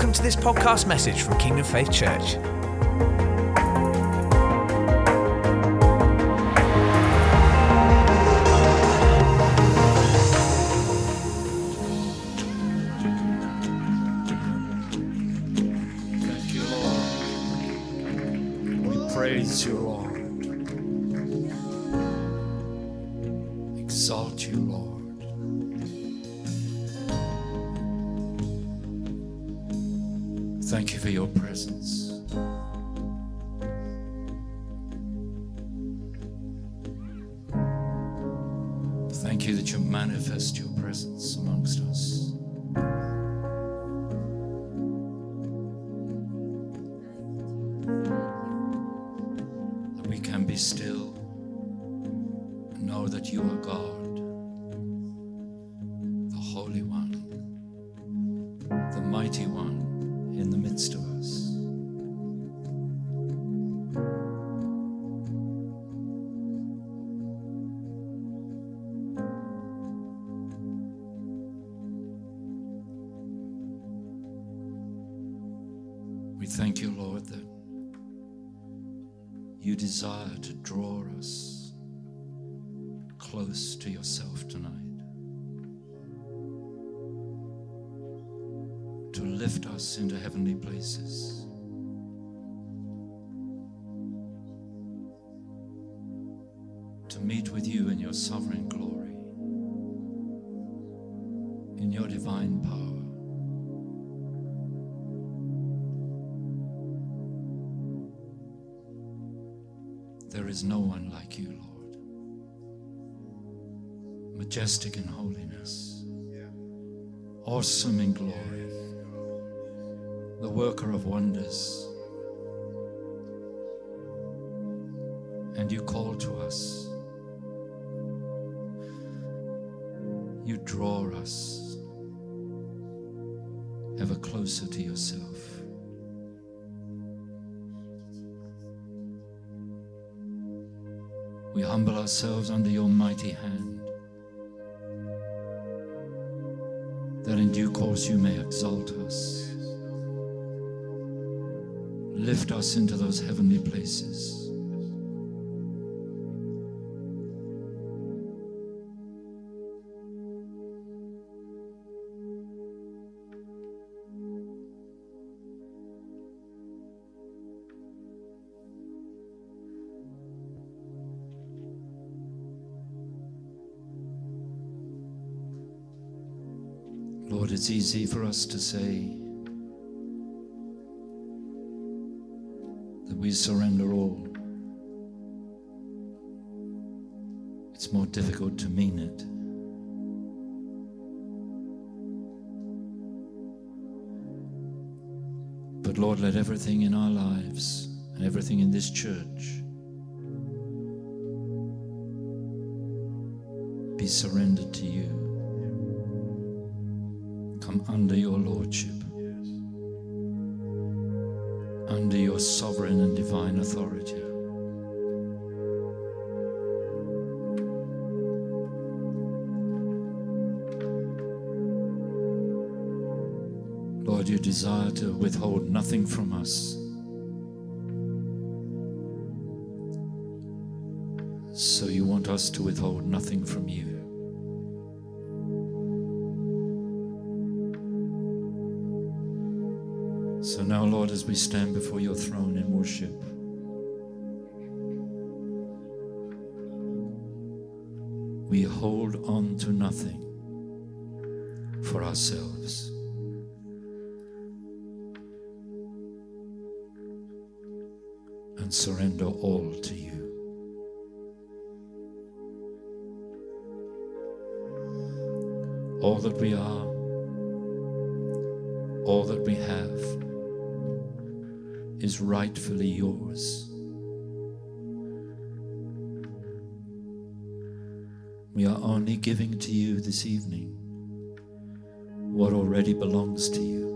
Welcome to this podcast message from Kingdom Faith Church. To lift us into heavenly places. To meet with you in your sovereign glory, in your divine power. There is no one like you, Lord. Majestic in holiness, awesome in glory, the worker of wonders. And you call to us, you draw us ever closer to yourself. We humble ourselves under your mighty hand, that in due course you may exalt us, lift us into those heavenly places. Lord, it's easy for us to say that we surrender all. It's more difficult to mean it. But Lord, let everything in our lives and everything in this church be surrendered to you come under your lordship, under your sovereign and divine authority. Lord, you desire to withhold nothing from us. So you want us to withhold nothing from you. As we stand before your throne in worship, we hold on to nothing for ourselves. And surrender all to you. All that we are, all that we have is rightfully yours. We are only giving to you this evening what already belongs to you.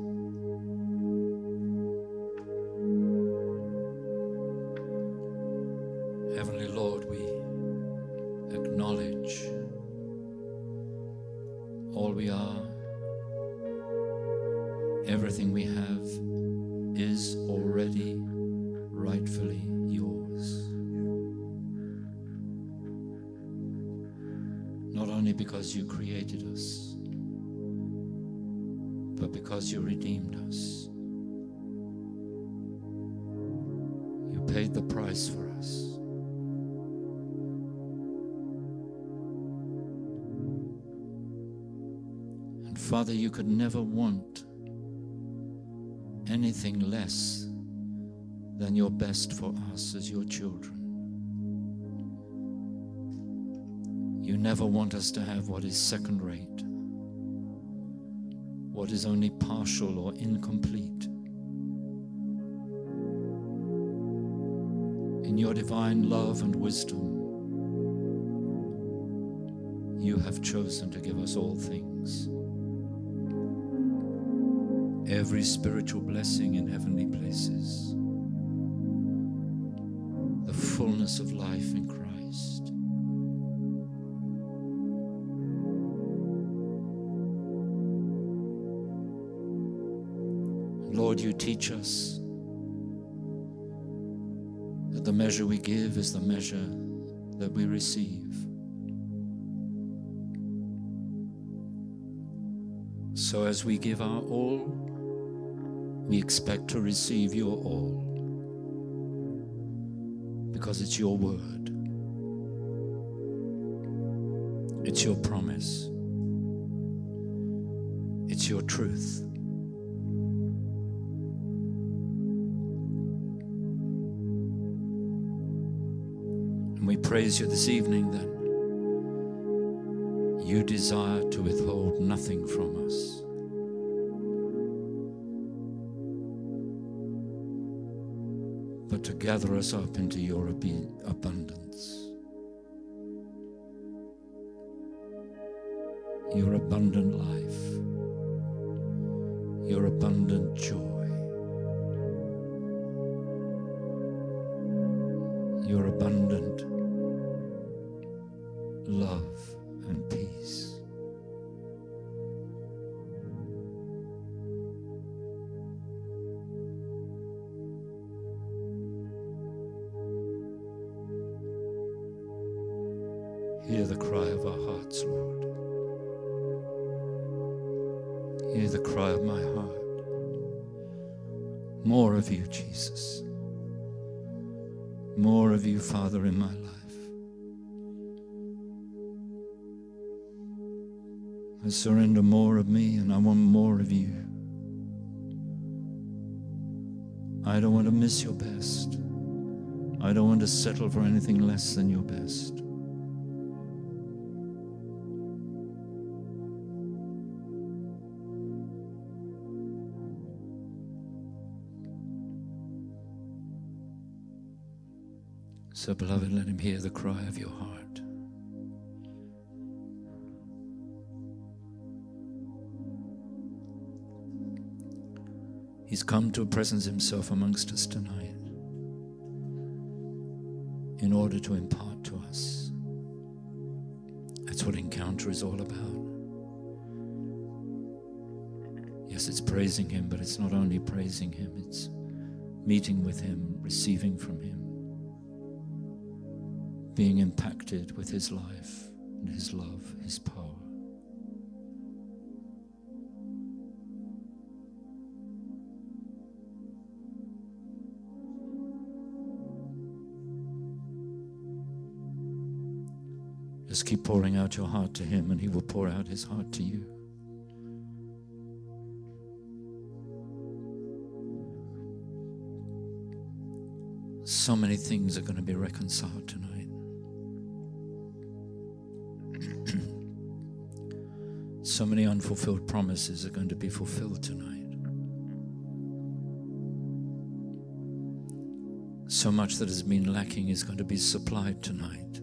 Fullness of life in Christ. Lord, you teach us that the measure we give is the measure that we receive. So as we give our all, we expect to receive your all because it's your word, it's your promise, it's your truth. And we praise you this evening that you desire to withhold nothing from us. Gather us up into your abundance. Your abundant life. Your abundant joy. Hear the cry of our hearts, Lord. Hear the cry of my heart. More of you, Jesus. More of you, Father, in my life. I surrender more of me and I want more of you. I don't want to miss your best. I don't want to settle for anything less than your best. So, beloved, let him hear the cry of your heart. He's come to presence himself amongst us tonight in order to impart to us. That's what encounter is all about. Yes, it's praising him, but it's not only praising him, it's meeting with him, receiving from him, being impacted with his life and his love, his power. Just keep pouring out your heart to Him, and He will pour out His heart to you. So many things are going to be reconciled tonight. So many unfulfilled promises are going to be fulfilled tonight. So much that has been lacking is going to be supplied tonight.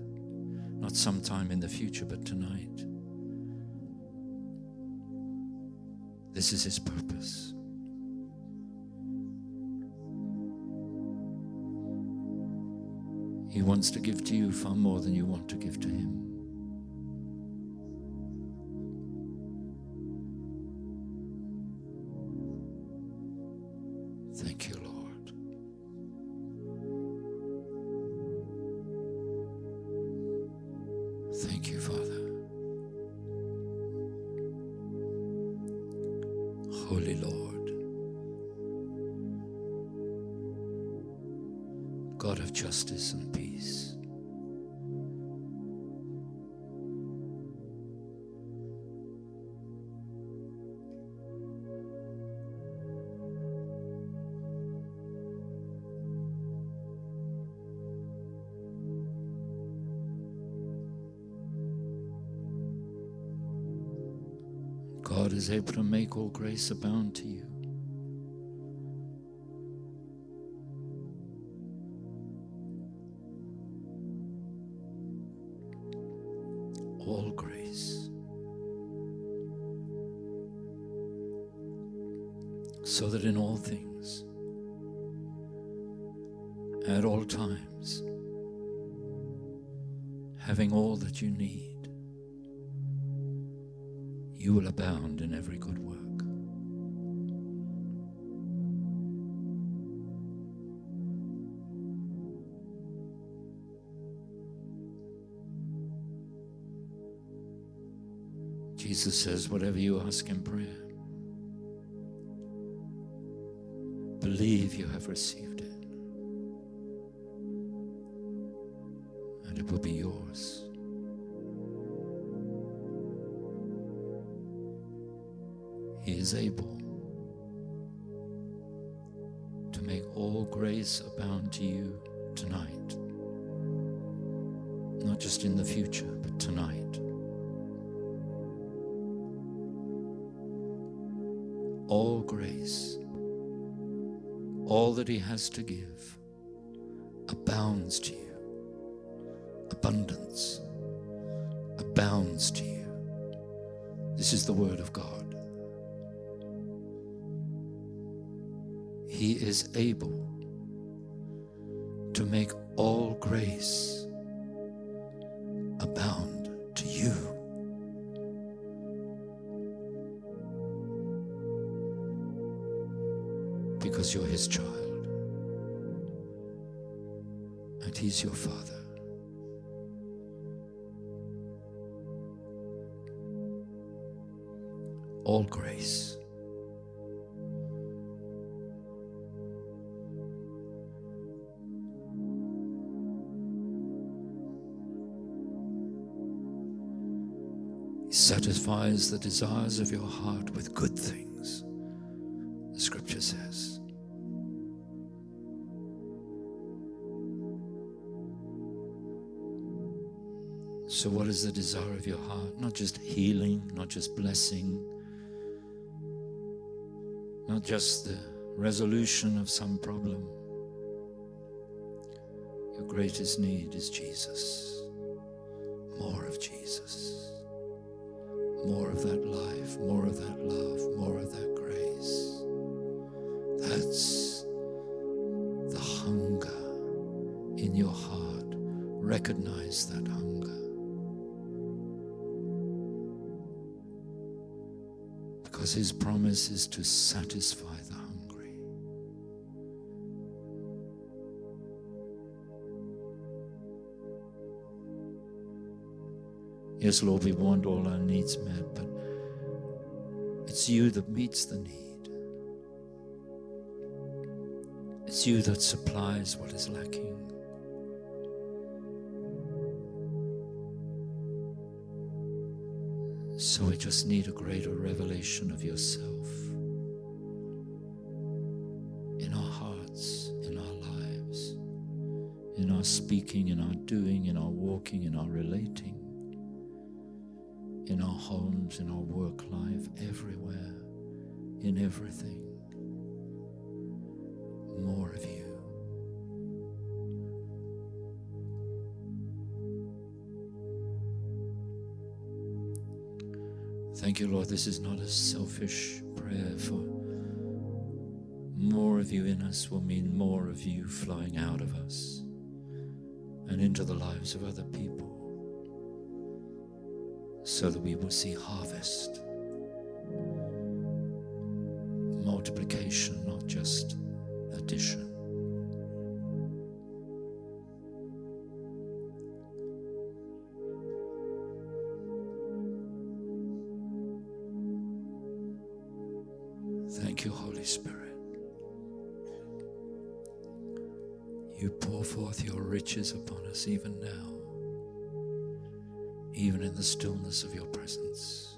Not sometime in the future, but tonight. This is His purpose. He wants to give to you far more than you want to give to Him. God is able to make all grace abound to you. Says, whatever you ask in prayer, believe you have received This is the Word of God. He is able to make all grace abound to you. Because you're His child and He's your Father. All grace. He satisfies the desires of your heart with good things, the scripture says. So, what is the desire of your heart? Not just healing, not just blessing, not just the resolution of some problem. Your greatest need is Jesus. Because his promise is to satisfy the hungry. Yes, Lord, we want all our needs met, but it's you that meets the need. It's you that supplies what is lacking. Just need a greater revelation of yourself in our hearts, in our lives, in our speaking, in our doing, in our walking, in our relating, in our homes, in our work life, everywhere, in everything. Thank you, Lord. This is not a selfish prayer for more of you in us will mean more of you flowing out of us and into the lives of other people so that we will see harvest, Thank you, Holy Spirit. You pour forth your riches upon us even now, even in the stillness of your presence.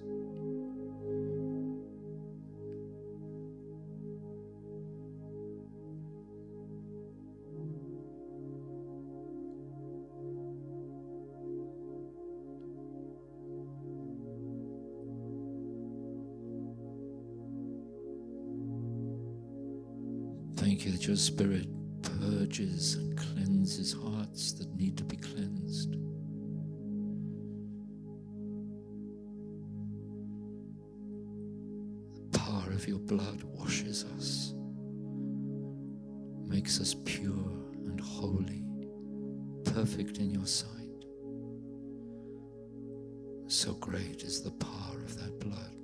Your spirit purges and cleanses hearts that need to be cleansed. The power of your blood washes us, makes us pure and holy, perfect in your sight. So great is the power of that blood.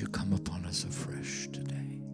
You come upon us afresh today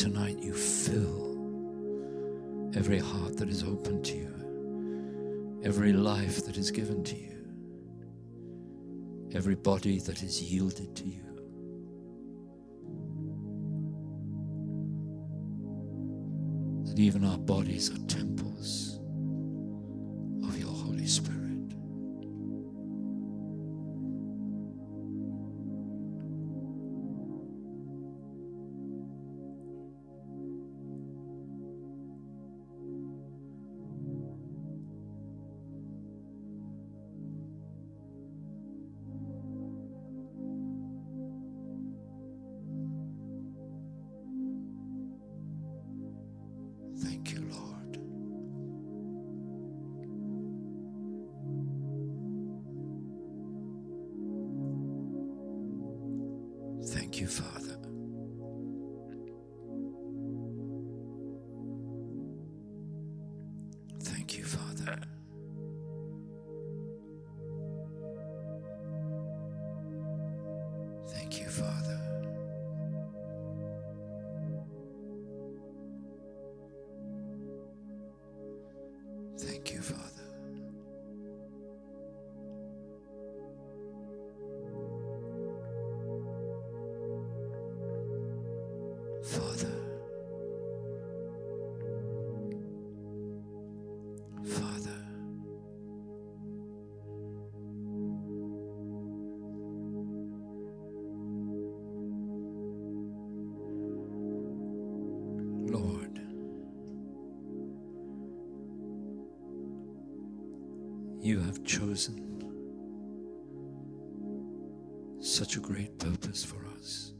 tonight you fill every heart that is open to you, every life that is given to you, every body that is yielded to you. That even our bodies are temples you, Father. Have chosen. Such a great purpose for us.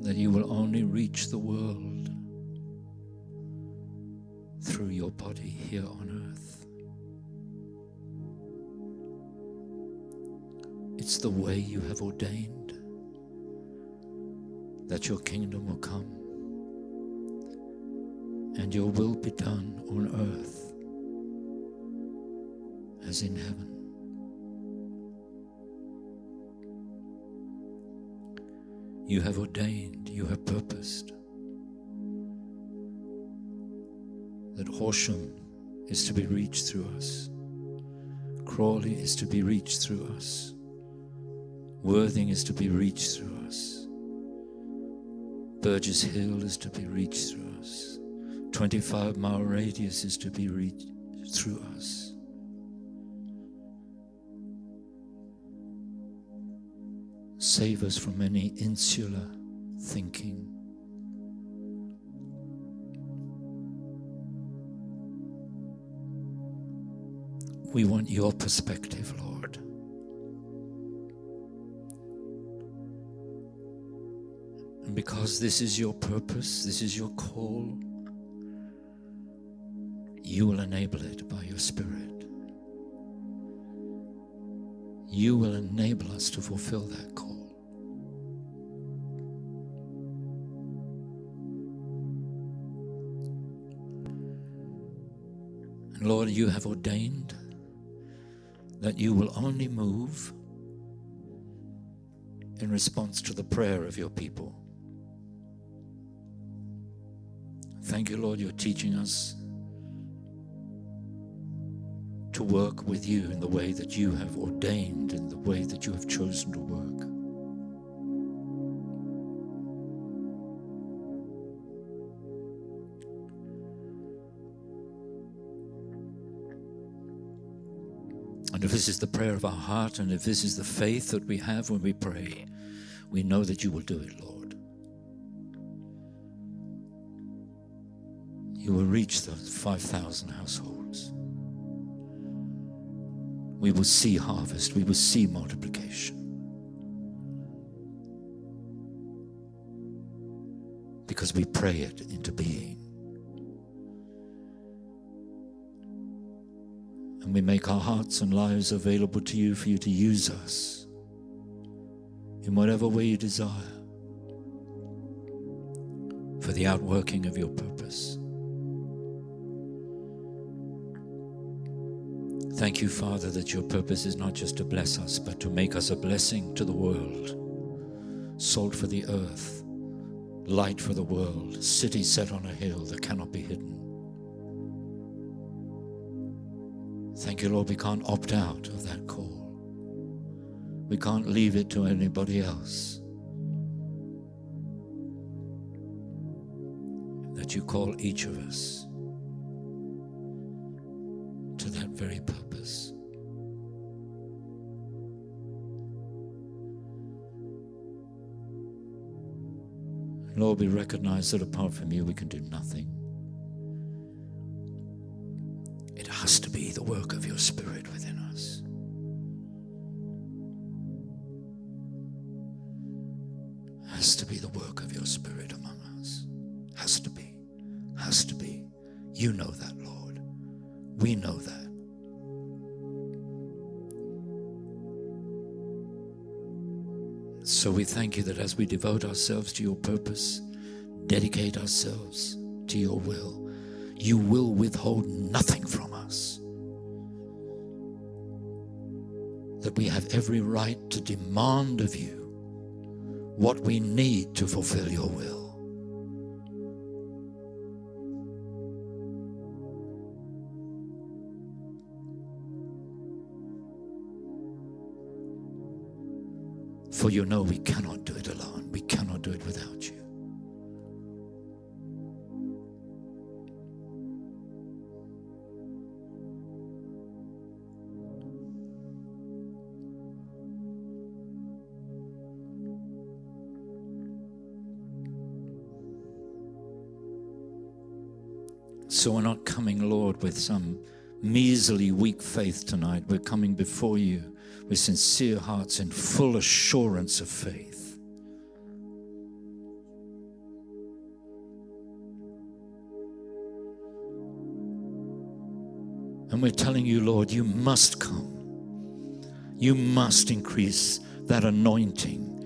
That you will only reach the world through your body here on earth. It's the way you have ordained that your kingdom will come and your will be done on earth as in heaven. You have ordained, you have purposed that Horsham is to be reached through us, Crawley is to be reached through us. Worthing is to be reached through us. Burgess Hill is to be reached through us. 25 mile radius is to be reached through us. Save us from any insular thinking. We want your perspective, Lord. And because this is your purpose, this is your call, you will enable it by your Spirit. You will enable us to fulfill that call. And Lord, you have ordained that you will only move in response to the prayer of your people. Thank you, Lord, you're teaching us to work with you in the way that you have ordained, in the way that you have chosen to work. And if this is the prayer of our heart, and if this is the faith that we have when we pray, we know that you will do it, Lord. You will reach those 5,000 households. We will see harvest, we will see multiplication. Because we pray it into being. And we make our hearts and lives available to you for you to use us in whatever way you desire for the outworking of your purpose. Thank you, Father, that your purpose is not just to bless us, but to make us a blessing to the world, salt for the earth, light for the world, city set on a hill that cannot be hidden. Thank you, Lord, we can't opt out of that call. We can't leave it to anybody else. That you call each of us Lord, we recognize that apart from you, we can do nothing. It has to be the work of your Spirit devote ourselves to your purpose, dedicate ourselves to your will, you will withhold nothing from us. That we have every right to demand of you what we need to fulfill your will. For you know we cannot So we're not coming, Lord, with some measly weak faith tonight. We're coming before you with sincere hearts and full assurance of faith. And we're telling you, Lord, you must come. You must increase that anointing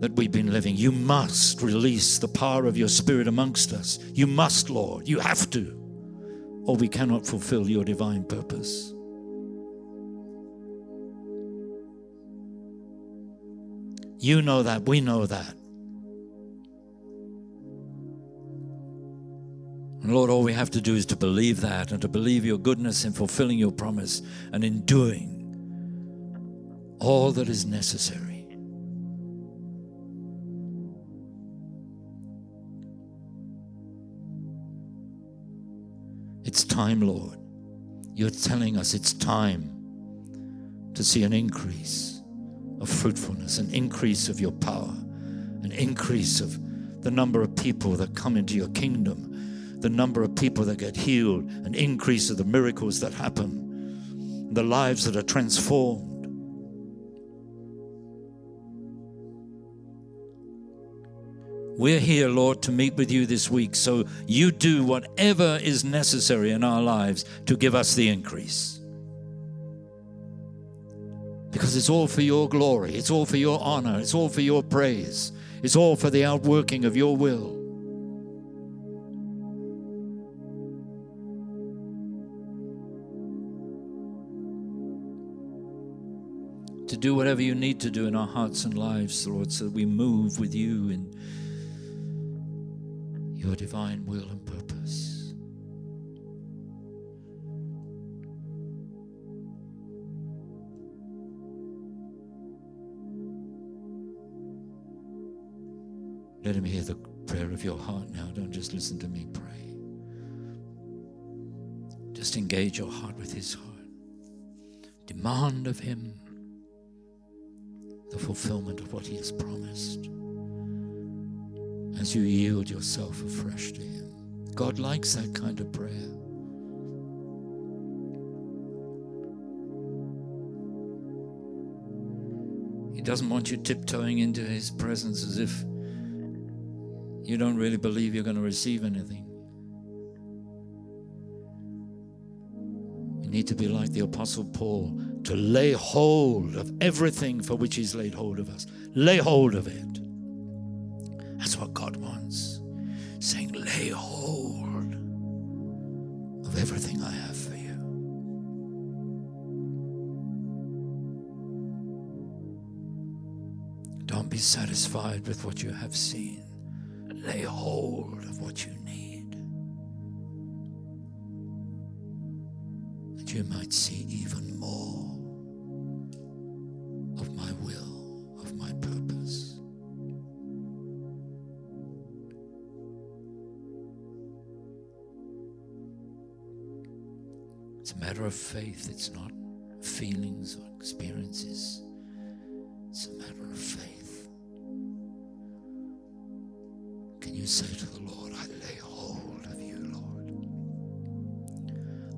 that we've been living. You must release the power of your Spirit amongst us. You must, Lord. You have to, or we cannot fulfill your divine purpose. You know that. We know that. And Lord, all we have to do is to believe that and to believe your goodness in fulfilling your promise and in doing all that is necessary. It's time, Lord. You're telling us it's time to see an increase of fruitfulness, an increase of your power, an increase of the number of people that come into your kingdom, the number of people that get healed, an increase of the miracles that happen, the lives that are transformed. We're here, Lord, to meet with you this week. So you do whatever is necessary in our lives to give us the increase. Because it's all for your glory, it's all for your honor, it's all for your praise, it's all for the outworking of your will. To do whatever you need to do in our hearts and lives, Lord, so that we move with you in your divine will and purpose. Let him hear the prayer of your heart now. Don't just listen to me pray. Just engage your heart with his heart. Demand of him the fulfillment of what he has promised as you yield yourself afresh to Him. God likes that kind of prayer. He doesn't want you tiptoeing into His presence as if you don't really believe you're going to receive anything. You need to be like the Apostle Paul to lay hold of everything for which He's laid hold of us. Lay hold of it. What God wants. Saying, lay hold of everything I have for you. Don't be satisfied with what you have seen. Lay hold of what you need. That you might see even matter of faith. It's not feelings or experiences. It's a matter of faith. Can you say to the Lord, I lay hold of you, Lord?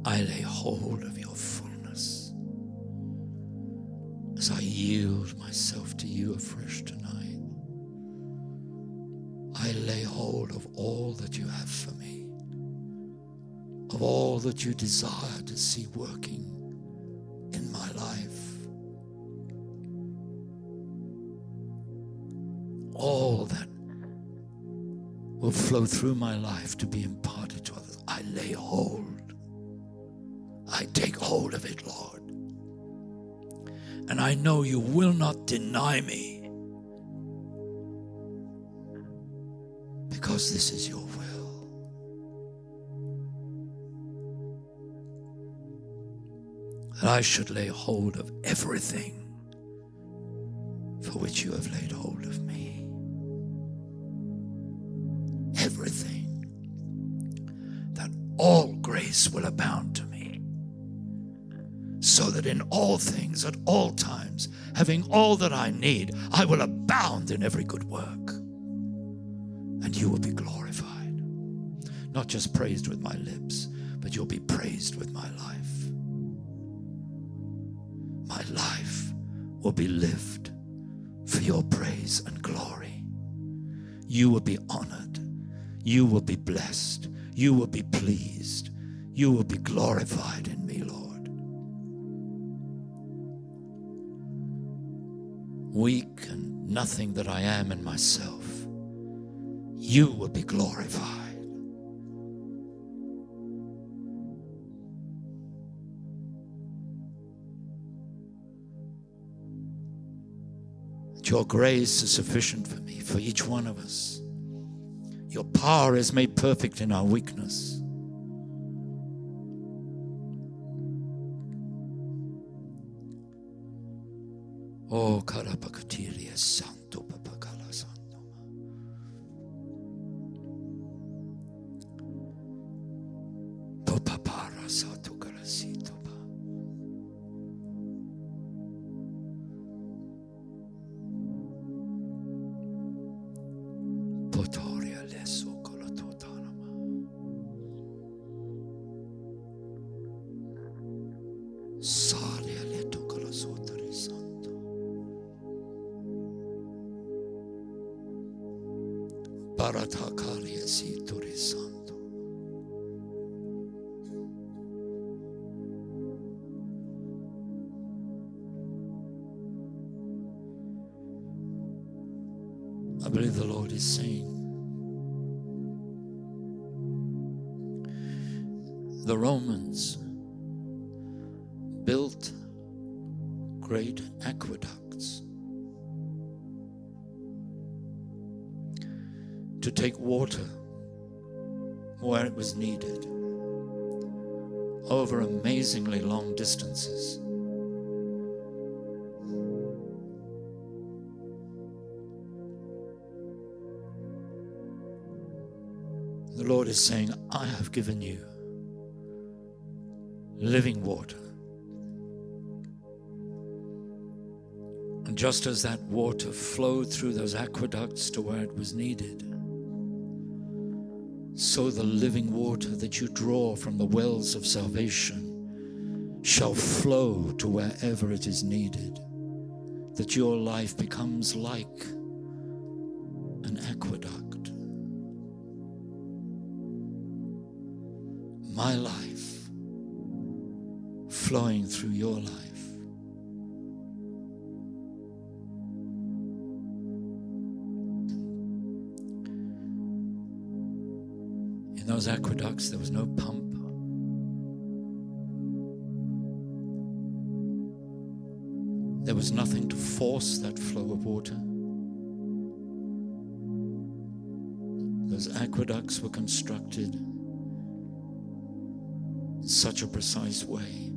I lay hold of all that you desire to see working in my life. All that will flow through my life to be imparted to others. I lay hold. I take hold of it, Lord. And I know you will not deny me I should lay hold of everything for which you have laid hold of me. Everything. That all grace will abound to me. So that in all things, at all times, having all that I need, I will abound in every good work. And you will be glorified. Not just praised with my lips, but you'll be praised with my life will be lived for your praise and glory. You will be honored. You will be blessed. You will be pleased. You will be glorified in me, Lord. Weak and nothing that I am in myself, you will be glorified. Your grace is sufficient for me, for each one of us. Your power is made perfect in our weakness. Oh, Karapakatiria Santo potori adesso con la tua autonoma. Sali a letto con la sua santo. Baratakari e si turisano. Just as that water flowed through those aqueducts to where it was needed, so the living water that you draw from the wells of salvation shall flow to wherever it is needed, that your life becomes like an aqueduct. My life flowing through your life. Those aqueducts, there was no pump. There was nothing to force that flow of water. Those aqueducts were constructed in such a precise way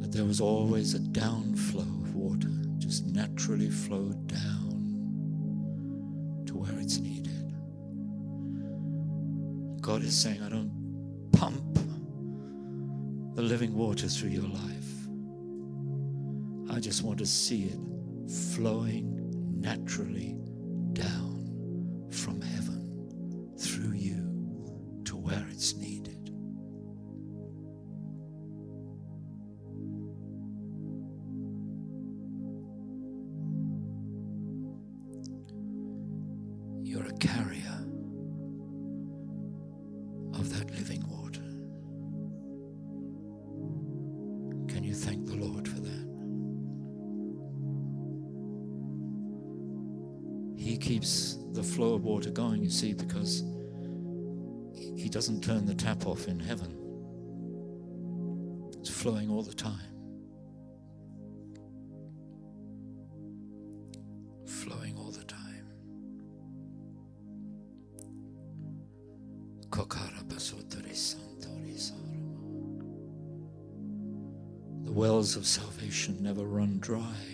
that there was always a downflow of water, just naturally flowed down God is saying, I don't pump the living water through your life. I just want to see it flowing naturally He keeps the flow of water going, you see, because He doesn't turn the tap off in heaven. It's flowing all the time. Flowing all the time. The wells of salvation never run dry.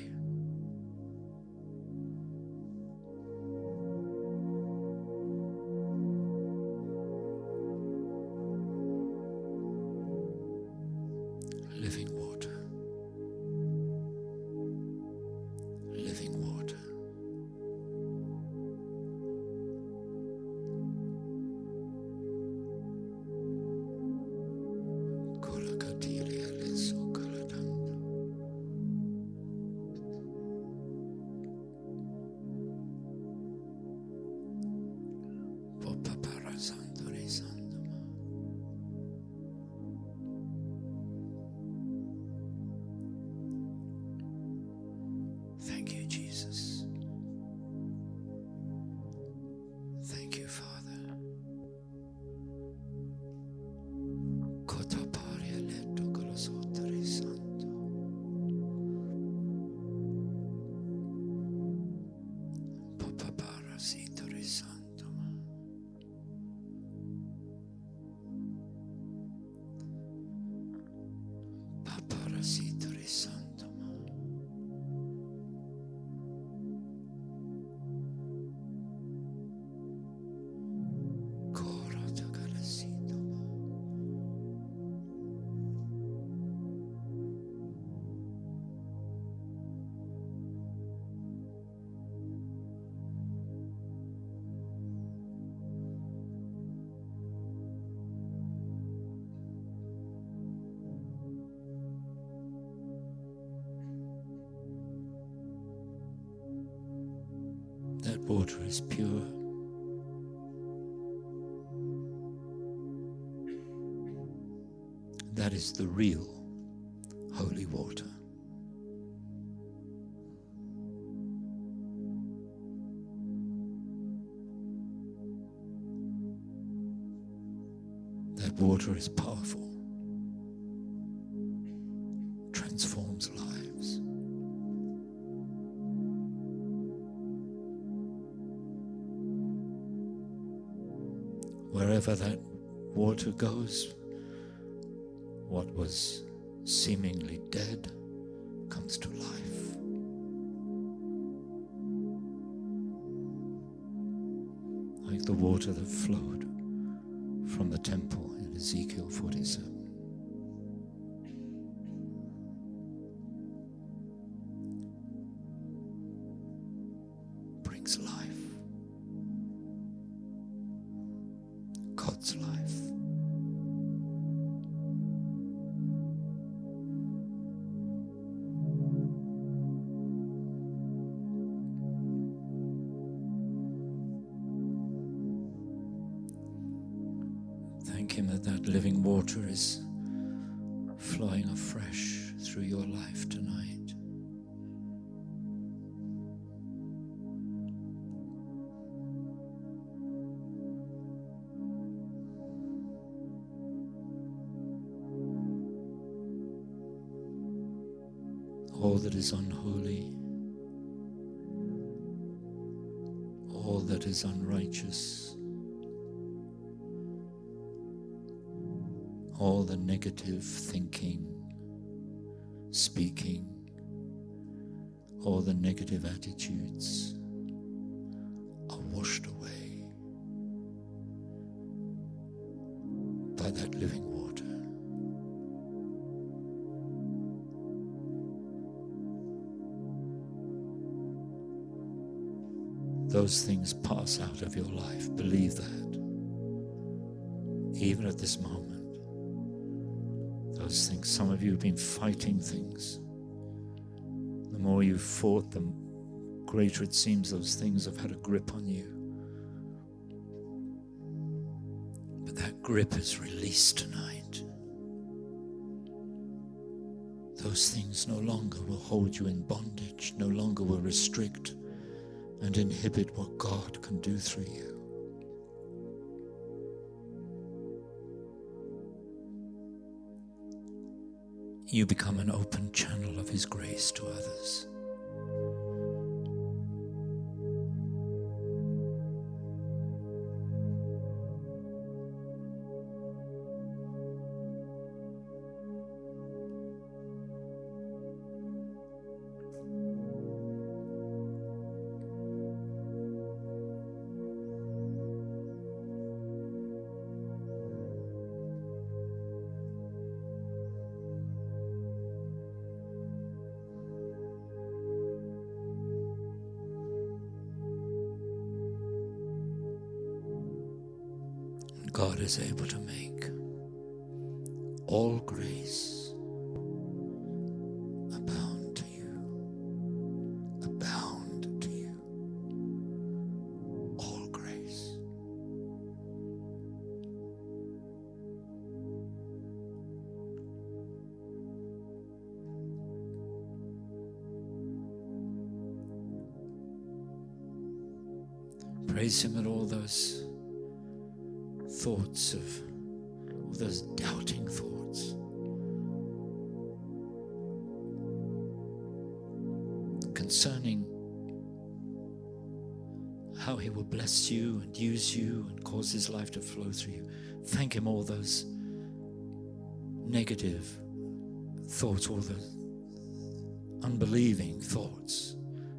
Water is pure. That is the real Wherever that water goes, what was seemingly dead comes to life. Like the water that flowed from the temple in Ezekiel 47. Some of you have been fighting things. The more you've fought, the greater it seems those things have had a grip on you. But that grip is released tonight. Those things no longer will hold you in bondage, no longer will restrict and inhibit what God can do through you. You become an open channel of His grace to others. Praise Him at all those thoughts of all those doubting thoughts. Concerning how he will bless you and use you and cause his life to flow through you. Thank him all those negative thoughts, all the unbelieving thoughts,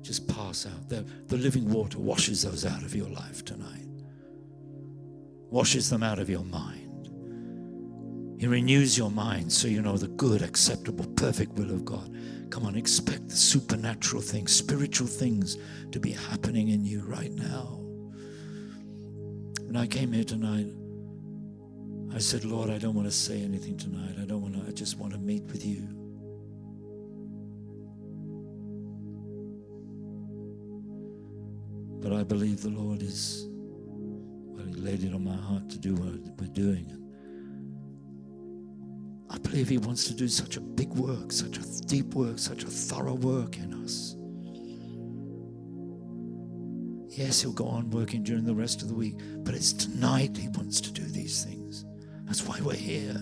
just pass out. The, the living water washes those out of your life tonight, washes them out of your mind. He renews your mind so you know the good, acceptable, perfect will of God. Come on, expect the supernatural things, spiritual things to be happening in you right now. When I came here tonight, I said, Lord, I don't want to say anything tonight. I don't want to, I just want to meet with you. But I believe the Lord is, well, He laid it on my heart to do what we're doing. I believe He wants to do such a big work, such a deep work, such a thorough work in us. Yes, He'll go on working during the rest of the week, but it's tonight He wants to do these things. That's why we're here.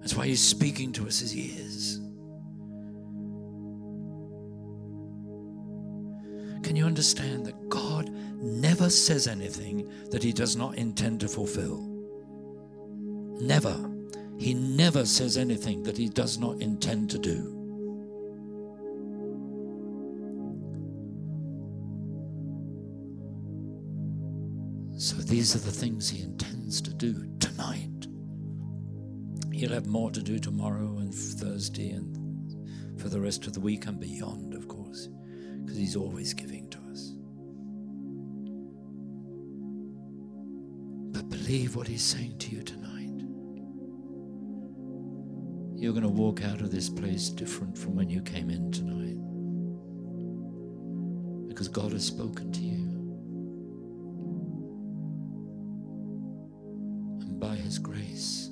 That's why He's speaking to us as He is. Can you understand that God never says anything that He does not intend to fulfill? Never. He never says anything that He does not intend to do. So these are the things He intends to do tonight. He'll have more to do tomorrow and Thursday and for the rest of the week and beyond, because He's always giving to us. But believe what He's saying to you tonight. You're going to walk out of this place different from when you came in tonight. Because God has spoken to you. And by His grace,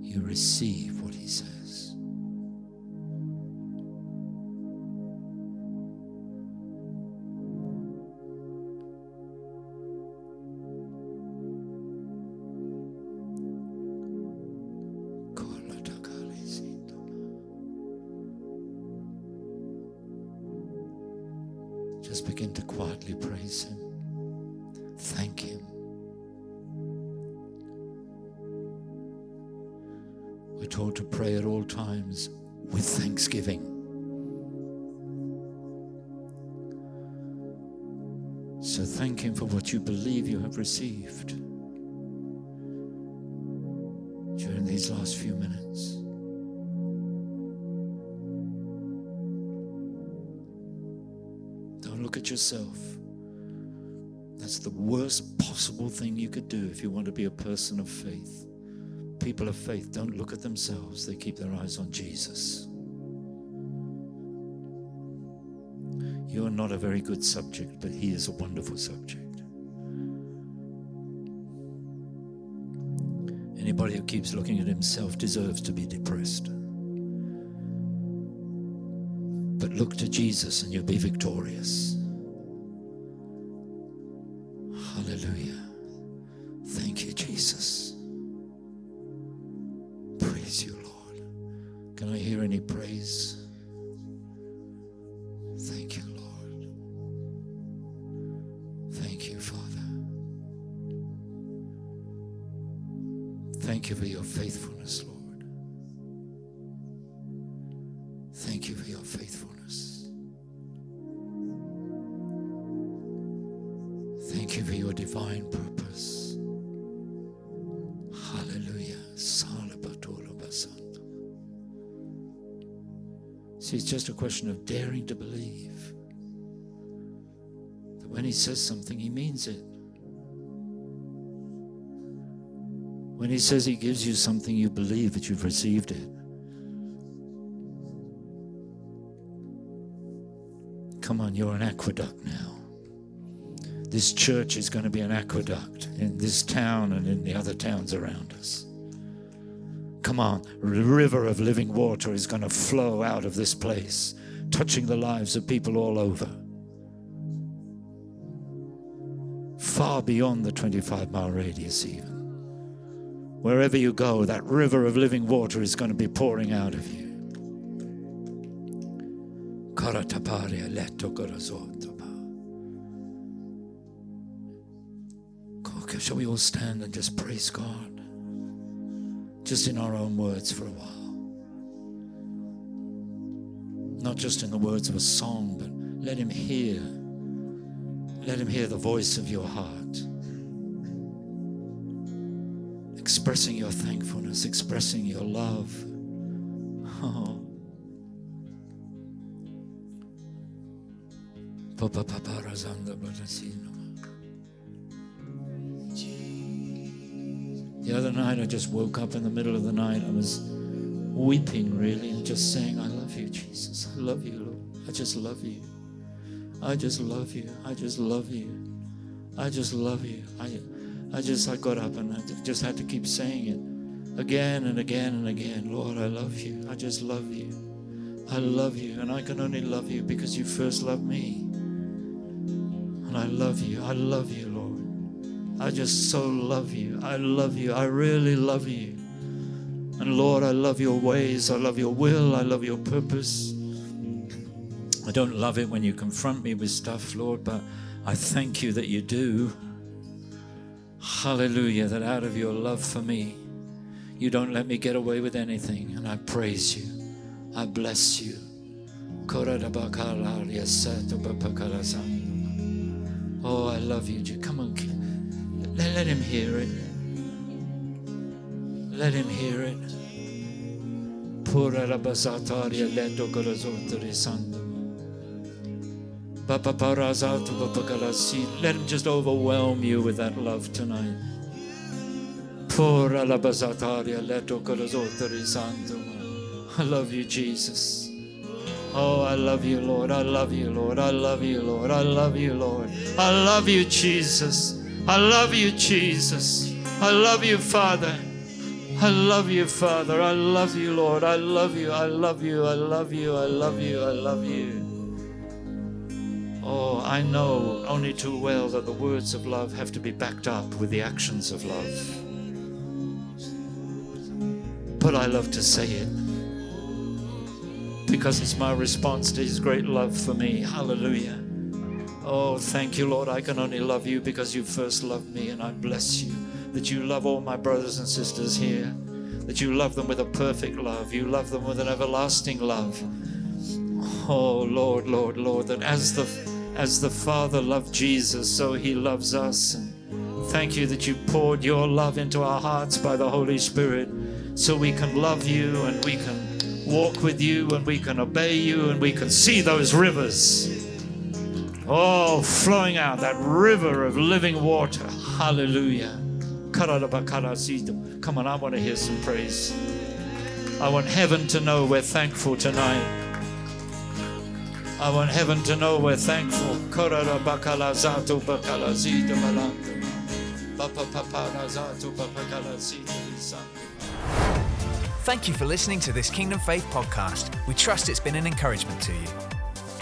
you receive thanksgiving. So thank Him for what you believe you have received during these last few minutes. Don't look at yourself. That's the worst possible thing you could do if you want to be a person of faith. People of faith don't look at themselves, they keep their eyes on Jesus. Not a very good subject, but He is a wonderful subject. Anybody who keeps looking at himself deserves to be depressed. But look to Jesus and you'll be victorious. Just a question of daring to believe that when He says something, He means it. When He says He gives you something, you believe that you've received it. Come on, you're an aqueduct now. This church is going to be an aqueduct in this town and in the other towns around us. Come on, river of living water is going to flow out of this place, touching the lives of people all over. Far beyond the 25 mile radius, even. Wherever you go, that river of living water is going to be pouring out of you. Shall we all stand and just praise God? Just in our own words for a while. Not just in the words of a song, but let him hear. Let him hear the voice of your heart. Expressing your thankfulness, expressing your love. Oh. The other night, I just woke up in the middle of the night. I was weeping, really, and just saying, I love you, Jesus. I love you, Lord. I just love you. I just love you. I just love you. I just love you. I, I just, I got up and I just had to keep saying it again and again and again. Lord, I love you. I just love you. I love you. And I can only love you because you first loved me. And I love you. I love you. I just so love you. I love you. I really love you. And Lord, I love your ways. I love your will. I love your purpose. I don't love it when you confront me with stuff, Lord, but I thank you that you do. Hallelujah, that out of your love for me, you don't let me get away with anything. And I praise you. I bless you. Oh, I love you. Come on. Let, let him hear it. Let him hear it. Let him just overwhelm you with that love tonight. I love you, Jesus. Oh, I love you, Lord. I love you, Lord. I love you, Lord. I love you, Lord. I love you, Jesus. I love you, Jesus. I love you, Father. I love you, Father. I love you, Lord. I love you. I love you. I love you. I love you. I love you. Oh, I know only too well that the words of love have to be backed up with the actions of love. But I love to say it because it's my response to His great love for me. Hallelujah. Oh, thank you, Lord. I can only love you because you first loved me, and I bless you that you love all my brothers and sisters here, that you love them with a perfect love, you love them with an everlasting love. Oh, Lord, Lord, Lord, that as the as the Father loved Jesus, so he loves us. And thank you that you poured your love into our hearts by the Holy Spirit so we can love you and we can walk with you and we can obey you and we can see those rivers Oh, flowing out that river of living water. Hallelujah. Come on, I want to hear some praise. I want heaven to know we're thankful tonight. I want heaven to know we're thankful. Thank you for listening to this Kingdom Faith podcast. We trust it's been an encouragement to you.